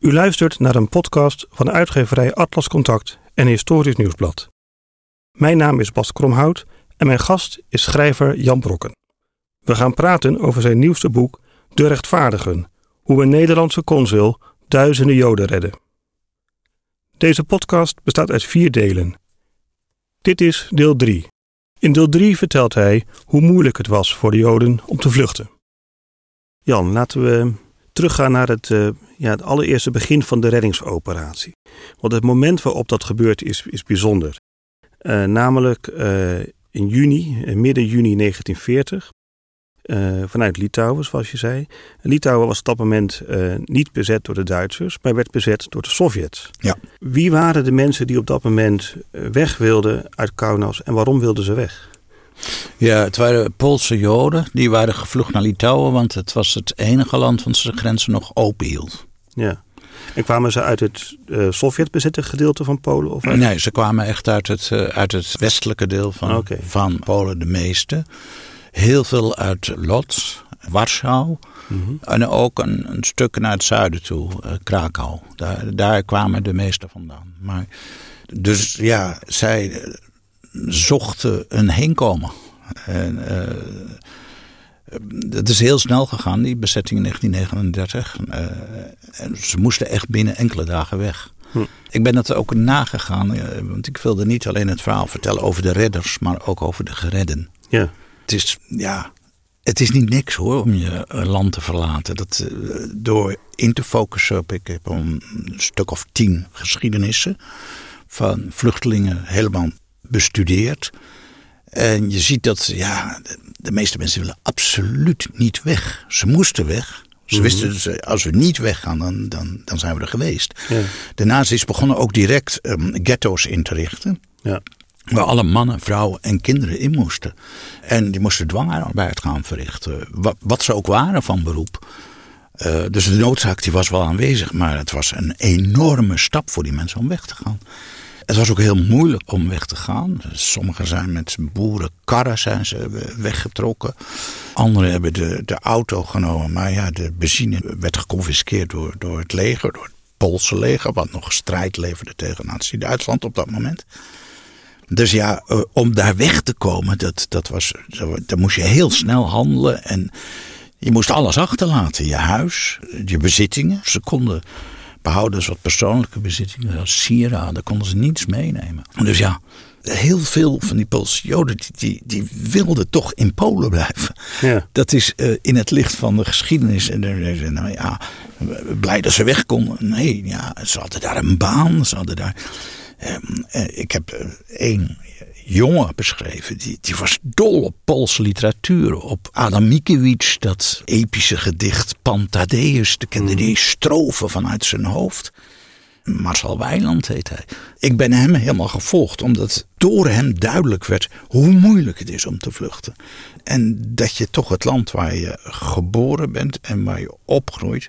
U luistert naar een podcast van uitgeverij Atlas Contact en Historisch Nieuwsblad. Mijn naam is Bas Kromhout en mijn gast is schrijver Jan Brokken. We gaan praten over zijn nieuwste boek De Rechtvaardigen: hoe een Nederlandse consul duizenden Joden redde. Deze podcast bestaat uit vier delen. Dit is deel 3. In deel 3 vertelt hij hoe moeilijk het was voor de Joden om te vluchten. Jan, laten we teruggaan naar het, uh, ja, het allereerste begin van de reddingsoperatie. Want het moment waarop dat gebeurt is, is bijzonder. Uh, namelijk uh, in juni, midden juni 1940, vanuit Litouwen, zoals je zei. Litouwen was op dat moment niet bezet door de Duitsers, maar werd bezet door de Sovjets. Ja. Wie waren de mensen die op dat moment weg wilden uit Kaunas en waarom wilden ze weg? Ja, het waren Poolse Joden. Die waren gevlucht naar Litouwen, want het was het enige land van zijn grenzen nog open hield. Ja. En kwamen ze uit het uh, Sovjet-bezette gedeelte van Polen? Of uit... Nee, ze kwamen echt uit het, uh, uit het westelijke deel van, okay. van Polen, de meeste. Heel veel uit Lodz, Warschau. Mm -hmm. En ook een, een, stuk naar het zuiden toe, uh, Krakau. Daar, daar kwamen de meeste vandaan. Maar, dus ja, zij zochten een heenkomen. En, uh, het is heel snel gegaan, die bezetting in 1939. Uh, en ze moesten echt binnen enkele dagen weg. Hm. Ik ben dat ook nagegaan, want ik wilde niet alleen het verhaal vertellen over de redders, maar ook over de geredden. Ja. Het is, ja, het is niet niks hoor om je land te verlaten. Dat, door in te focussen op, ik heb een stuk of tien geschiedenissen van vluchtelingen helemaal bestudeerd. En je ziet dat ja, de, meeste mensen willen absoluut niet weg. Ze moesten weg. Ze -hmm. wisten dus, als we niet weggaan, dan, dan, dan zijn we er geweest. Ja. De nazi's begonnen ook direct um, ghetto's in te richten. Ja. Waar alle mannen, vrouwen en kinderen in moesten. En die moesten dwangarbeid gaan verrichten. Wat, wat ze ook waren van beroep. Uh, dus de noodzaak die was wel aanwezig. Maar het was een enorme stap voor die mensen om weg te gaan. Het was ook heel moeilijk om weg te gaan. Sommigen zijn met boerenkarren zijn ze weggetrokken. Anderen hebben de, de auto genomen. Maar ja, de benzine werd geconfiskeerd door, door het leger, door het Poolse leger, wat nog strijd leverde tegen Nazi-Duitsland op dat moment. Dus ja, om daar weg te komen, dat, dat was, dan moest je heel snel handelen. En je moest alles achterlaten. Je huis, je bezittingen. Ze konden behouden ze wat persoonlijke bezittingen, als sieraden, konden ze niets meenemen. Dus ja, heel veel van die Poolse Joden die, die, die wilden toch in Polen blijven. Ja. Dat is uh, in het licht van de geschiedenis. En er, nou ja, blij dat ze weg konden. Nee, ja, ze hadden daar een baan. Ze hadden daar. Uh, ik heb uh, één jongen beschreven. Die, die was dol op Poolse literatuur. Op Adam Mickiewicz, dat epische gedicht Pantadeus. De kende die strofen vanuit zijn hoofd. Marcel Weiland heet hij. Ik ben hem helemaal gevolgd, omdat door hem duidelijk werd hoe moeilijk het is om te vluchten. En dat je toch het land waar je geboren bent en waar je opgroeit,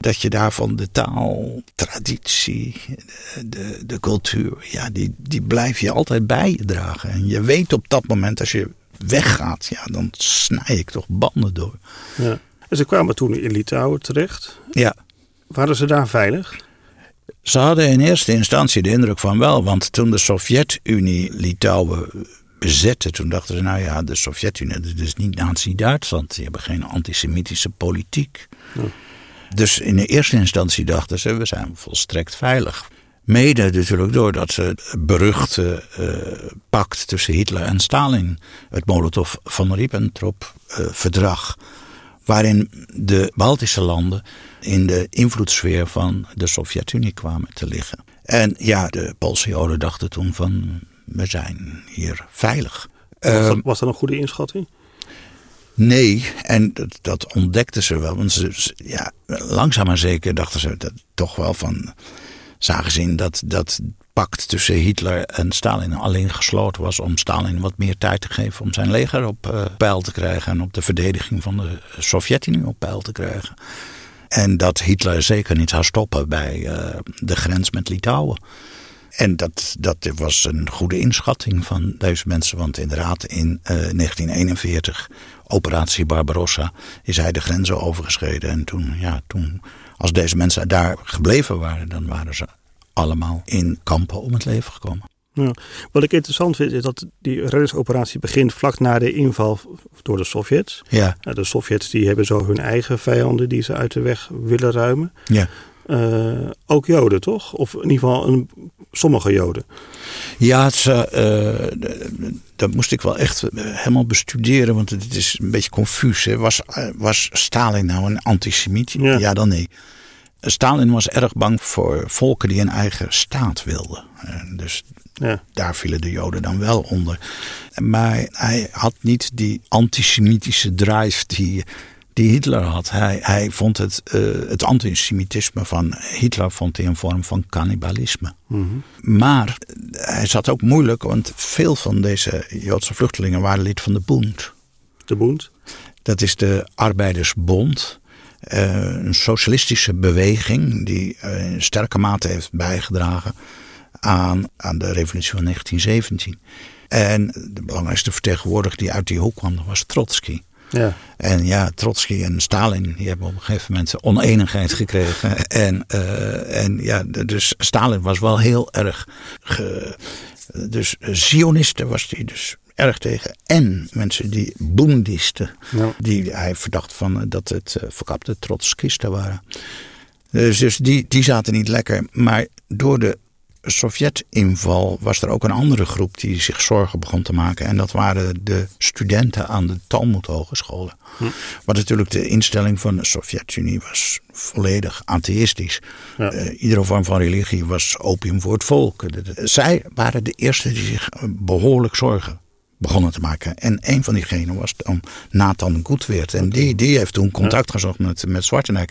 dat je daarvan de taal, traditie, de, de, de, cultuur, ja, die, die blijf je altijd bij je dragen. En je weet op dat moment, als je weggaat, ja, dan snij ik toch banden door. Ja. En ze kwamen toen in Litouwen terecht. Ja. Waren ze daar veilig? Ze hadden in eerste instantie de indruk van wel, want toen de Sovjet-Unie Litouwen bezette, toen dachten ze, nou ja, de Sovjet-Unie, dat is niet Nazi-Duitsland, die hebben geen antisemitische politiek. Ja. Dus in de eerste instantie dachten ze, we zijn volstrekt veilig. Mede natuurlijk doordat ze het beruchte uh, pact tussen Hitler en Stalin, het Molotov-van Ribbentrop-verdrag, uh, waarin de Baltische landen in de invloedssfeer van de Sovjet-Unie kwamen te liggen. En ja, de Poolse Joden dachten toen van, we zijn hier veilig. Was dat, was dat een goede inschatting? Nee, en dat, dat ontdekten ze wel. Want ze, ja, langzaam maar zeker dachten ze dat toch wel van. Zagen in dat dat pact tussen Hitler en Stalin alleen gesloten was om Stalin wat meer tijd te geven om zijn leger op uh, peil te krijgen en op de verdediging van de Sovjet-Unie op peil te krijgen. En dat Hitler zeker niet zou stoppen bij uh, de grens met Litouwen. En dat, dat was een goede inschatting van deze mensen. Want inderdaad, in uh, 1941, operatie Barbarossa, is hij de grenzen overgeschreden. En toen, ja, toen als deze mensen daar gebleven waren, dan waren ze allemaal in kampen om het leven gekomen. Ja. Wat ik interessant vind is dat die reddingsoperatie begint vlak na de inval door de Sovjets. Ja. Nou, de Sovjets die hebben zo hun eigen vijanden die ze uit de weg willen ruimen. Ja. Uh, ook Joden, toch? Of in ieder geval een, sommige Joden. Ja, het, uh, dat moest ik wel echt helemaal bestuderen, want het is een beetje confuus. Hè. Was, was Stalin nou een antisemiet? Ja. ja, dan nee. Stalin was erg bang voor volken die een eigen staat wilden. Dus ja. daar vielen de Joden dan wel onder. Maar hij had niet die antisemitische drive die, die Hitler had. Hij, hij vond het, uh, het antisemitisme van Hitler vond hij een vorm van cannibalisme. Mm Maar hij zat ook moeilijk, want veel van deze Joodse vluchtelingen waren lid van de Bund. De Bund? Dat is de Arbeidersbond. Uh, een socialistische beweging die uh, in sterke mate heeft bijgedragen aan, aan de revolutie van 1917. En de belangrijkste vertegenwoordiger die uit die hoek kwam, was Trotsky. Ja. En ja, Trotsky en Stalin die hebben op een gegeven moment oneenigheid gekregen. En, uh, en ja, dus Stalin was wel heel erg. Ge, dus Zionisten was hij dus erg tegen. En mensen die boendisten, ja. die hij verdacht van dat het verkapte trotskisten waren. Dus, dus die, die zaten niet lekker. Maar door de Sovjet-inval was er ook een andere groep die zich zorgen begon te maken. En dat waren de studenten aan de Talmud Hogescholen. Hm. Wat natuurlijk de instelling van de Sovjet-Unie was volledig atheïstisch. Ja. Uh, iedere vorm van religie was opium voor het volk. Zij waren de eerste die zich behoorlijk zorgen begonnen te maken. En een van diegenen was dan Nathan Goedweert. En die, die heeft toen contact gezocht met, met Zwartenek.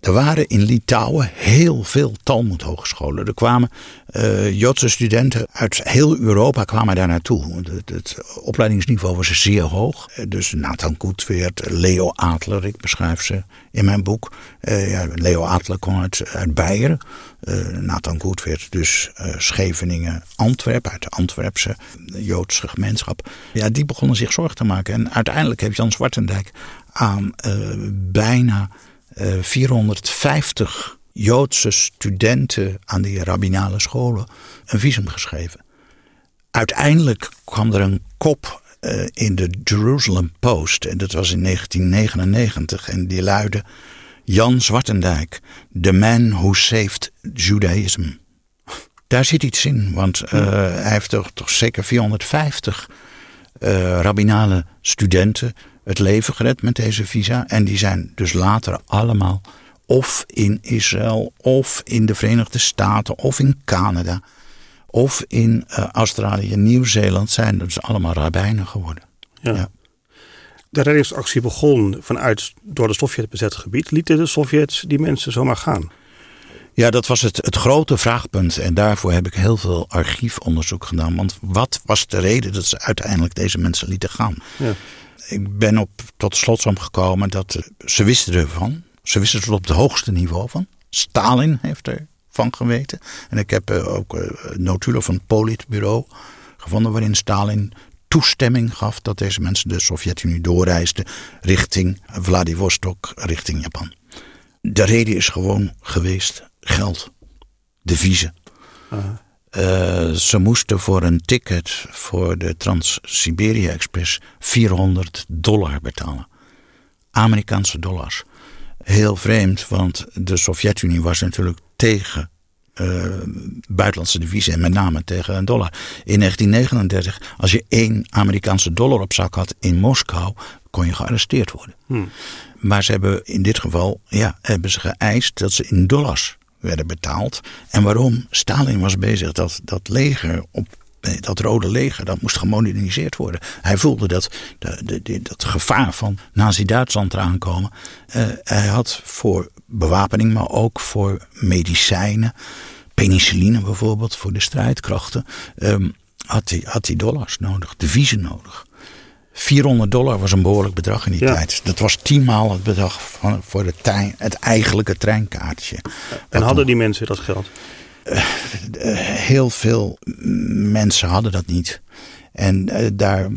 Er waren in Litouwen heel veel Talmud hogescholen. Er kwamen uh, Joodse studenten uit heel Europa kwamen daar naartoe. Het, het opleidingsniveau was zeer hoog. Eh, dus Nathan Koetweert, Leo Adler, ik beschrijf ze in mijn boek. Uh, ja, Leo Adler kwam uit, uit Beieren. Uh, Nathan Koetweert dus Scheveningen, Antwerpen, uit de Antwerpse Joodse gemeenschap. Ja, die begonnen zich zorgen te maken. En uiteindelijk heeft Jan Zwartendijk aan bijna 450 eh, Joodse studenten aan die rabbinale scholen een visum geschreven. Uiteindelijk kwam er een kop uh, in de Jerusalem Post, en dat was in 1999, en die luidde: Jan Zwartendijk, the man who saved Judaism. Daar zit iets in, want uh, hij heeft toch, toch zeker 450 uh, rabbinale studenten het leven gered met deze visa. En die zijn dus later allemaal of in Israël, of in de Verenigde Staten, of in Canada, of in uh, Australië, Nieuw-Zeeland, zijn dus allemaal rabbijnen geworden. Ja. ja. De reddingsactie begon vanuit door de Sovjet bezet gebied. Lieten de Sovjets die mensen zomaar gaan? Ja, dat was het, het grote vraagpunt. En daarvoor heb ik heel veel archiefonderzoek gedaan. Want wat was de reden dat ze uiteindelijk deze mensen lieten gaan? Ja ik ben op, tot slotsom gekomen dat eh, ze wisten ervan. Ze wisten er op het hoogste niveau van. Stalin heeft ervan geweten. En ik heb uh, ook uh, notulen van het Politbureau gevonden waarin Stalin toestemming gaf dat deze mensen de Sovjet-Unie doorreisden richting Vladivostok, richting Japan. De reden is gewoon geweest geld. Deviezen. Uh uh, ze moesten voor een ticket voor de Trans-Siberia Express 400 dollar betalen. Amerikaanse dollars. Heel vreemd, want de Sovjet-Unie was natuurlijk tegen uh, buitenlandse deviezen en met name tegen een dollar. In 1939, als je één Amerikaanse dollar op zak had in Moskou, kon je gearresteerd worden. Hmm. Maar ze hebben in dit geval, ja, hebben ze geëist dat ze in dollars werden betaald. En waarom? Stalin was bezig dat dat leger op dat rode leger, dat moest gemoderniseerd worden. Hij voelde dat de, dat gevaar van Nazi-Duitsland eraan komen. Uh, hij had voor bewapening, maar ook voor medicijnen, penicilline bijvoorbeeld, voor de strijdkrachten, um, had, hij, had hij dollars nodig, deviezen nodig. 400 dollar was een behoorlijk bedrag in die tijd. Dat was tienmaal het bedrag van, voor de trein, het eigenlijke treinkaartje. En hadden die mensen dat geld? Uh, heel veel mensen hadden dat niet. En uh, daar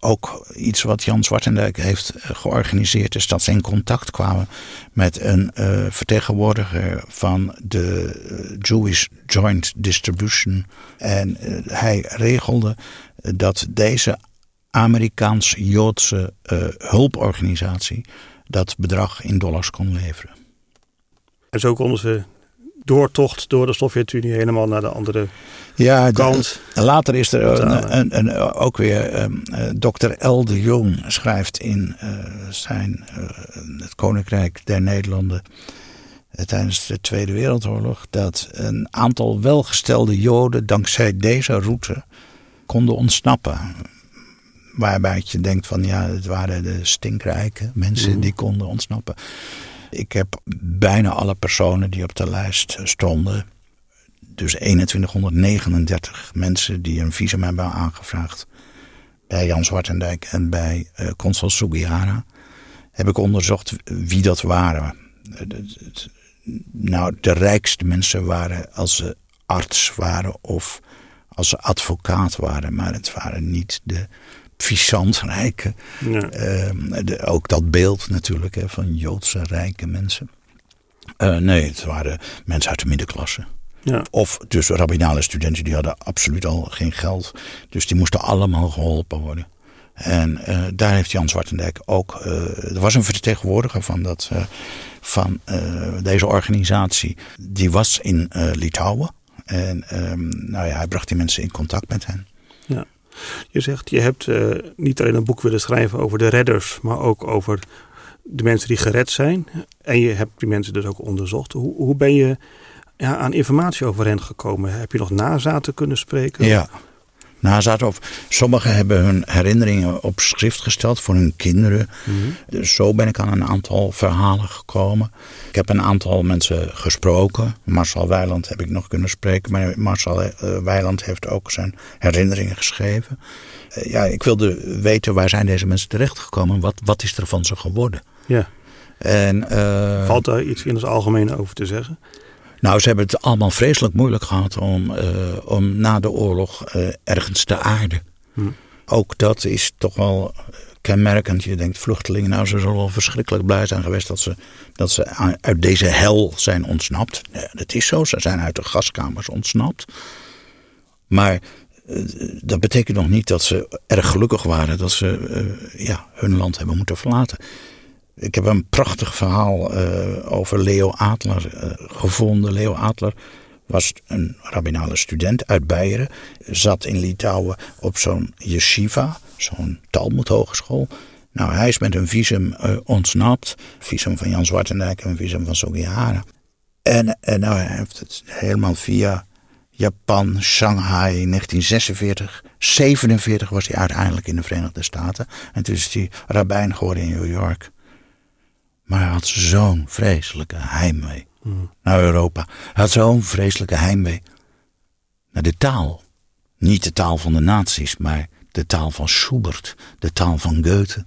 ook iets wat Jan Zwartendijk heeft georganiseerd, is dat ze in contact kwamen met een vertegenwoordiger van de Jewish Joint Distribution. En hij regelde dat deze Amerikaans-Joodse hulporganisatie dat bedrag in dollars kon leveren. En zo konden ze doortocht door de Sovjet-Unie helemaal naar de andere ja, kant. later is er een, een, een, ook weer um, dokter L. de Jong schrijft in uh, zijn uh, Het Koninkrijk der Nederlanden tijdens de Tweede Wereldoorlog dat een aantal welgestelde Joden dankzij deze route konden ontsnappen. Waarbij je denkt van ja, het waren de stinkrijke mensen mhm. die konden ontsnappen. Ik heb bijna alle personen die op de lijst stonden. Dus 2139 mensen die een visum hebben aangevraagd. Bij Jan Zwartendijk en bij uh, consul Sugihara. Heb ik onderzocht wie dat waren. Nou, de rijkste mensen waren als ze arts waren of als ze advocaat waren. Maar het waren niet de puissant rijke. Ehm, ook dat beeld natuurlijk hè, van Joodse rijke mensen. Uh, nee, het waren mensen uit de middenklasse. Ja. Of dus rabbinale studenten die hadden absoluut al geen geld. Dus die moesten allemaal geholpen worden. En uh, daar heeft Jan Zwartendijk ook. Uh, er was een vertegenwoordiger van, dat, van deze organisatie. Die was in Litouwen. En um, nou ja, hij bracht die mensen in contact met hen. Ja. Je zegt, je hebt uh, niet alleen een boek willen schrijven over de redders, maar ook over de mensen die gered zijn. En je hebt die mensen dus ook onderzocht. Hoe, hoe ben je ja, aan informatie over hen gekomen? Heb je nog nazaten kunnen spreken? Ja, nazaten. Of sommigen hebben hun herinneringen op schrift gesteld voor hun kinderen. Mhm. Dus zo ben ik aan een aantal verhalen gekomen. Ik heb een aantal mensen gesproken. Marcel Weiland heb ik nog kunnen spreken. Maar Marcel uh, Weiland heeft ook zijn herinneringen geschreven. Uh, ja, ik wilde weten waar zijn deze mensen terechtgekomen. Wat, wat is er van ze geworden? Ja. En, uh, Valt daar iets in het algemeen over te zeggen? Nou, ze hebben het allemaal vreselijk moeilijk gehad om, uh, om na de oorlog uh, ergens te aarden. Hm. Ook dat is toch wel kenmerkend. Je denkt, vluchtelingen, nou, ze zullen wel verschrikkelijk blij zijn geweest dat ze, dat ze uit deze hel zijn ontsnapt. Ja, dat is zo, ze zijn uit de gaskamers ontsnapt. Maar uh, dat betekent nog niet dat ze erg gelukkig waren dat ze ja, hun land hebben moeten verlaten. Ik heb een prachtig verhaal uh, over Leo Adler uh, gevonden. Leo Adler was een rabbinale student uit Beieren. Zat in Litouwen op zo'n yeshiva, zo'n Talmud hogeschool. Nou, hij is met een visum uh, ontsnapt. Visum van Jan Zwartendijk en een visum van Sugihara. En, en nou, hij heeft het helemaal via Japan, Shanghai, 1946. 47 was hij uiteindelijk in de Verenigde Staten. En toen is hij rabbijn geworden in New York. Maar hij had zo'n vreselijke heimwee mm. naar Europa. Hij had zo'n vreselijke heimwee naar de taal. Niet de taal van de nazi's, maar de taal van Schubert, de taal van Goethe.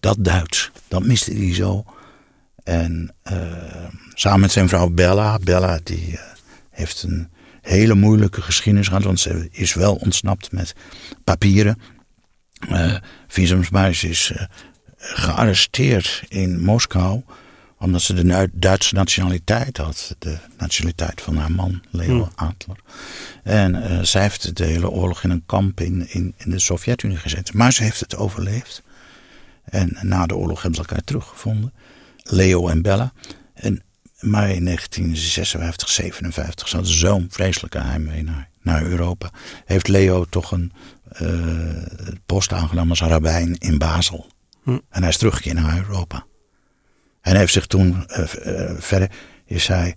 Dat Duits, dat miste hij zo. En uh, samen met zijn vrouw Bella, Bella die uh, heeft een hele moeilijke geschiedenis gehad, want ze is wel ontsnapt met papieren. Uh, is gearresteerd in Moskou omdat ze de Duitse nationaliteit had. De nationaliteit van haar man, Leo hmm. Adler. En uh, zij heeft de hele oorlog in een kamp in, in, in de Sovjet-Unie gezet. Maar ze heeft het overleefd. En na de oorlog hebben ze elkaar teruggevonden. Leo en Bella. En, maar in 1956, 57 zat zo'n vreselijke heimwee naar, naar Europa. Heeft Leo toch een uh, post aangenomen als rabbijn in Basel. Hm. En hij is teruggekeerd naar Europa. En hij heeft zich toen uh, uh, verder, is hij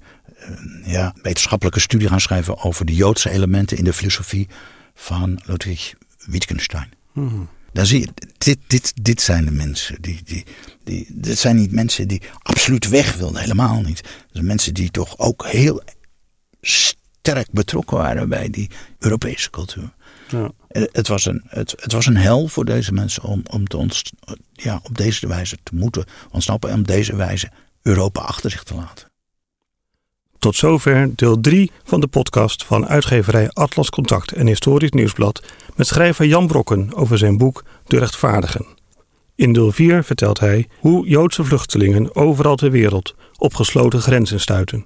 uh, ja, wetenschappelijke studie gaan schrijven over de Joodse elementen in de filosofie van Ludwig Wittgenstein. Hm. Dan zie je, dit, dit, dit zijn de mensen. Die, die, die, dit zijn niet mensen die absoluut weg wilden, helemaal niet. Dat zijn mensen die toch ook heel sterk betrokken waren bij die Europese cultuur. Ja. Eh, het, was een, het, het, was een hel voor deze mensen om, om te ons, ja, op deze wijze te moeten ontsnappen en op deze wijze Europa achter zich te laten. Tot zover deel 3 van de podcast van uitgeverij Atlas Contact en Historisch Nieuwsblad met schrijver Jan Brokken over zijn boek De Rechtvaardigen. In deel 4 vertelt hij hoe Joodse vluchtelingen overal ter wereld op gesloten grenzen stuiten.